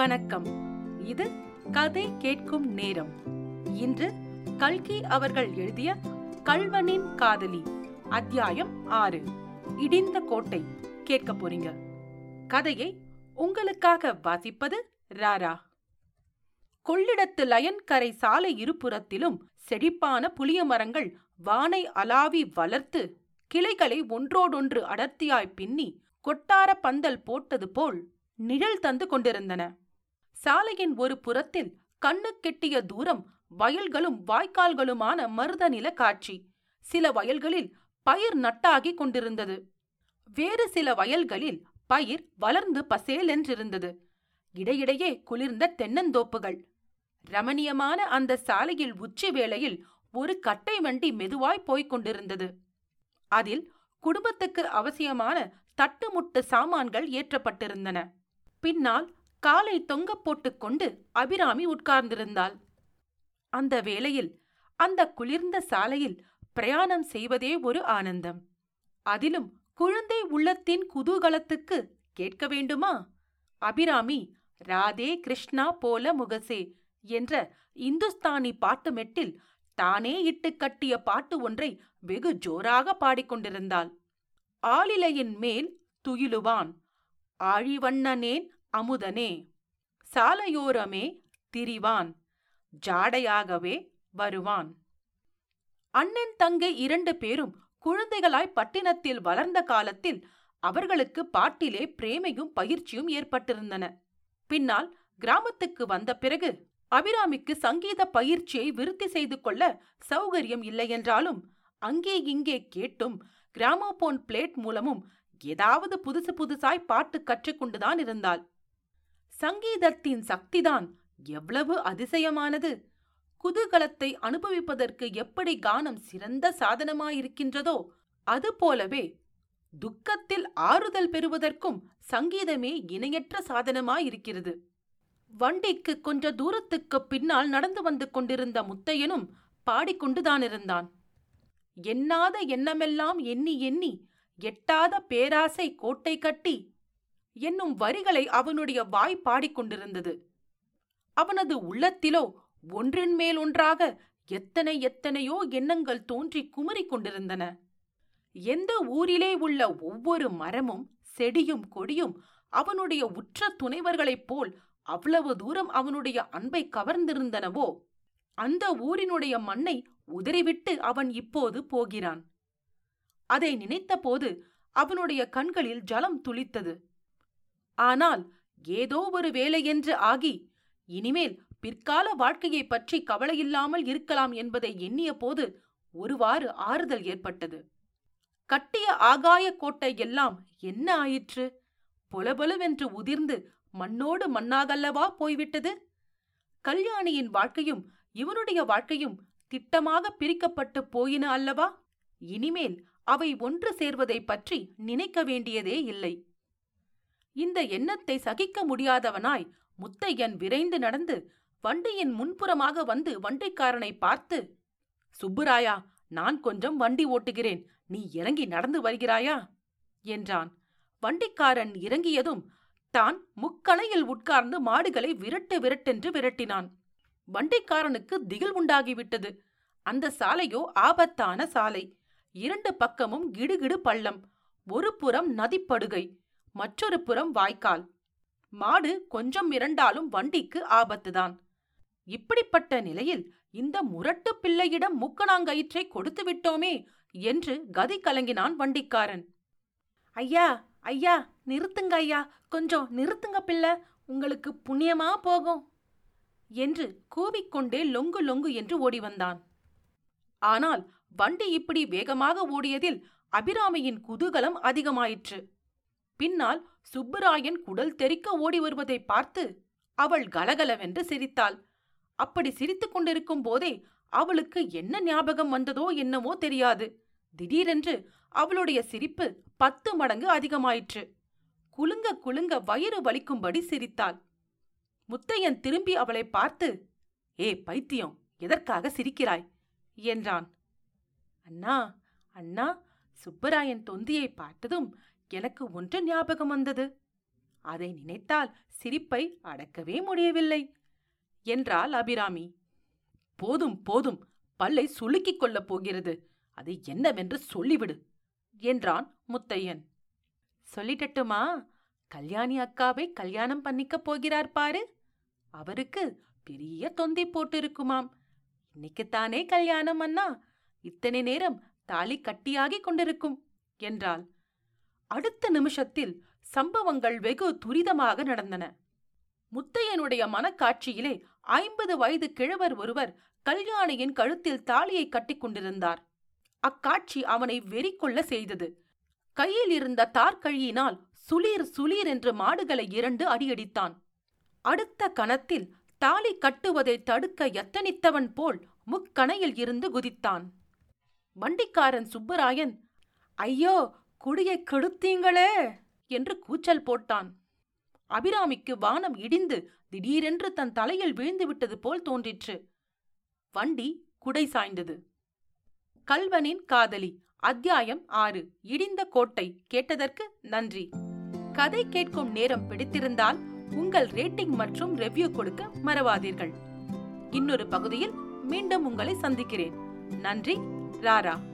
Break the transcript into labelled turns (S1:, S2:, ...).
S1: வணக்கம். இது கதை கேட்கும் நேரம். இன்று கல்கி அவர்கள் எழுதிய கல்வனின் காதலி அத்தியாயம் ஆறு. இடிந்த கோட்டை கேட்க போறீங்க. கதையை உங்களுக்காக வாசிப்பது ராரா. கொள்ளிடத்து லயன்கரை சாலை இருபுறத்திலும் செழிப்பான புளிய மரங்கள் வானை அலாவி வளர்த்து கிளைகளை ஒன்றோடொன்று அடர்த்தியாய் பின்னி கொட்டார பந்தல் போட்டது போல் நிழல் தந்து கொண்டிருந்தன. சாலையின் ஒரு புறத்தில் கண்ணு கெட்டிய தூரம் வயல்களும் வாய்க்கால்களுமான மருத நில காட்சி. சில வயல்களில் பயிர் நட்டாகி கொண்டிருந்தது. வேறு சில வயல்களில் பயிர் வளர்ந்து பசேலென்றிருந்தது. இடையிடையே குளிர்ந்த தென்னந்தோப்புகள். ரமணியமான அந்த சாலையில் உச்சி வேளையில் ஒரு கட்டை வண்டி மெதுவாய் போய்க் கொண்டிருந்தது. அதில் குடும்பத்துக்கு அவசியமான தட்டுமுட்டு சாமான்கள் ஏற்றப்பட்டிருந்தன. பின்னால் காலை தொங்க போட்டுக்கொண்டு அபிராமி உட்கார்ந்திருந்தாள். அந்த வேளையில் அந்த குளிர்ந்த சாலையில் பிரயாணம் செய்வதே ஒரு ஆனந்தம். அதிலும் குழந்தை உள்ளத்தின் குதூகலத்துக்கு கேட்க வேண்டுமா? அபிராமி ராதே கிருஷ்ணா போல முகசே என்ற இந்துஸ்தானி பாட்டு மெட்டில் தானே இட்டு கட்டிய பாட்டு ஒன்றை வெகு ஜோராக பாடிக்கொண்டிருந்தாள். ஆளிலையின் மேல் துயிலுவான். ஆழிவண்ணனேன் அமுதனே சாலையோரமே திரிவான் ஜாடையாகவே வருவான். அண்ணன் தங்கை இரண்டு பேரும் குழந்தைகளாய் பட்டினத்தில் வளர்ந்த காலத்தில் அவர்களுக்கு பாட்டிலே பிரேமையும் பயிற்சியும் ஏற்பட்டிருந்தன. பின்னால் கிராமத்துக்கு வந்த பிறகு அபிராமிக்கு சங்கீத பயிற்சியை விருத்தி செய்து கொள்ள சௌகரியம் இல்லையென்றாலும் அங்கே இங்கே கேட்டும் கிராமோபோன் பிளேட் மூலமும் ஏதாவது புதுசு புதுசாய் பாட்டு கற்றுக்கொண்டுதான் இருந்தாள். சங்கீதத்தின் சக்திதான் எவ்வளவு அதிசயமானது. குதூகலத்தை அனுபவிப்பதற்கு எப்படி கானம் சிறந்த சாதனமாயிருக்கின்றதோ அதுபோலவே துக்கத்தில் ஆறுதல் பெறுவதற்கும் சங்கீதமே இணையற்ற சாதனமாயிருக்கிறது. வண்டிக்கு கொஞ்ச தூரத்துக்கு பின்னால் நடந்து வந்து கொண்டிருந்த முத்தையனும் பாடிக்கொண்டுதானிருந்தான். எண்ணாத எண்ணமெல்லாம் எண்ணி எண்ணி எட்டாத பேராசை கோட்டை கட்டி என்னும் வரிகளை அவனுடைய வாய் பாடிக்கொண்டிருந்தது அவனது உள்ளத்திலோ ஒன்றின் மேல் ஒன்றாக எத்தனை எத்தனையோ எண்ணங்கள் தோன்றி குமரிக் கொண்டிருந்தன. எந்த ஊரிலே உள்ள ஒவ்வொரு மரமும் செடியும் கொடியும் அவனுடைய உற்ற துணைவர்களைப் போல் அவ்வளவு தூரம் அவனுடைய அன்பை கவர்ந்திருந்தனவோ அந்த ஊரினுடைய மண்ணை உதறிவிட்டு அவன் இப்போது போகிறான். அதை நினைத்தபோது அவனுடைய கண்களில் ஜலம் துளித்தது. ஆனால் ஏதோ ஒரு வேலையென்று ஆகி இனிமேல் பிற்கால வாழ்க்கையைப் பற்றி கவலையில்லாமல் இருக்கலாம் என்பதை எண்ணிய போது ஒருவாறு ஆறுதல் ஏற்பட்டது. கட்டிய ஆகாய கோட்டை எல்லாம் என்ன ஆயிற்று? பொலபொலவென்று உதிர்ந்து மண்ணோடு மண்ணாகல்லவா போய்விட்டது? கல்யாணியின் வாழ்க்கையும் இவனுடைய வாழ்க்கையும் திட்டமாக பிரிக்கப்பட்டு போயின அல்லவா? இனிமேல் அவை ஒன்று சேர்வதைப் பற்றி நினைக்க வேண்டியதே இல்லை. இந்த எண்ணத்தை சகிக்க முடியாதவனாய் முத்தையன் விரைந்து நடந்து வண்டியின் முன்புறமாக வந்து வண்டிக்காரனை பார்த்து சுப்புராயா நான் கொஞ்சம் வண்டி ஓட்டுகிறேன். நீ இறங்கி நடந்து வருகிறாயா? என்றான். வண்டிக்காரன் இறங்கியதும் தான் முக்கணையில் உட்கார்ந்து மாடுகளை விரட்டு விரட்டென்று விரட்டினான். வண்டிக்காரனுக்கு திகில் உண்டாகிவிட்டது. அந்த சாலையோ ஆபத்தான சாலை. இரண்டு பக்கமும் கிடுகிடு பள்ளம். ஒரு புறம் நதிப்படுகை. மற்றொரு புறம் வாய்க்கால். மாடு கொஞ்சம் இரண்டாலும் வண்டிக்கு ஆபத்துதான். இப்படிப்பட்ட நிலையில் இந்த முரட்டு பிள்ளையிடம் மூக்கணாங்கயிற்றை கொடுத்து விட்டோமே என்று கதி கலங்கினான் வண்டிக்காரன். ஐயா ஐயா நிறுத்துங்க ஐயா கொஞ்சம் நிறுத்துங்க பிள்ளை உங்களுக்கு புண்ணியமா போகும் என்று கூவிக்கொண்டே லொங்கு லொங்கு என்று ஓடி வந்தான். ஆனால் வண்டி இப்படி வேகமாக ஓடியதில் அபிராமியின் குதூகலம் அதிகமாயிற்று. பின்னால் சுப்புராயன் குடல் தெறிக்க ஓடி வருவதை பார்த்து அவள் கலகலவென்று சிரித்தாள். அப்படி சிரித்துக் கொண்டிருக்கும் போதே அவளுக்கு என்ன ஞாபகம் வந்ததோ என்னவோ தெரியாது. திடீரென்று அவளுடைய சிரிப்பு பத்து மடங்கு அதிகமாயிற்று. குலுங்க குலுங்க வயிறு வலிக்கும்படி சிரித்தாள். முத்தையன் திரும்பி அவளை பார்த்து ஏ பைத்தியம் எதற்காக சிரிக்கிறாய்? என்றான். அண்ணா அண்ணா சுப்பராயன் தொந்தியை பார்த்ததும் எனக்கு ஒன்று ஞாபகம் வந்தது. அதை நினைத்தால் சிரிப்பை அடக்கவே முடியவில்லை. என்றாள் அபிராமி. போதும் போதும் பல்லை சுளுக்கிக் கொள்ளப் போகிறது. அது என்னவென்று சொல்லிவிடு என்றான் முத்தையன். சொல்லிட்டட்டுமா? கல்யாணி அக்காவை கல்யாணம் பண்ணிக்கப் போகிறார் பாரு. அவருக்கு பெரிய தொந்தி போட்டு இருக்குமாம் இன்னைக்குத்தானே கல்யாணம் அண்ணா. இத்தனை நேரம் தாலி கட்டியாகிக் கொண்டிருக்கும் என்றாள். அடுத்த நிமிஷத்தில் சம்பவங்கள் வெகு துரிதமாக நடந்தன. முத்தையனுடைய மனக்காட்சியிலே ஐம்பது வயது கிழவர் ஒருவர் கல்யாணியின் கழுத்தில் தாலியை கட்டிக் கொண்டிருந்தார். அக்காட்சி அவனை வெறி கொள்ள செய்தது. கையில் இருந்த தார்கழியினால் சுளீர் சுளீர் என்று மாடுகளை இரண்டு அடியடித்தான். அடுத்த கணத்தில் தாலி கட்டுவதை தடுக்க எத்தனித்தவன் போல் முக்கணையில் இருந்து குதித்தான். வண்டிக்காரன் சுப்பராயன் ஐயோ குடியை கெடுத்தீங்களே! என்று கூச்சல் போட்டான். அபிராமிக்கு வானம் இடிந்து திடீரென்று தன் தலையில் விழுந்துவிட்டது போல் தோன்றிற்று. வண்டி குடை சாய்ந்தது. கல்வனின் காதலி அத்தியாயம் ஆறு இடிந்த கோட்டை கேட்டதற்கு நன்றி. கதை கேட்கும் நேரம் பிடித்திருந்தால் உங்கள் ரேட்டிங் மற்றும் ரெவ்யூ கொடுக்க மறவாதீர்கள். இன்னொரு பகுதியில் மீண்டும் உங்களை சந்திக்கிறேன். நன்றி ராரா.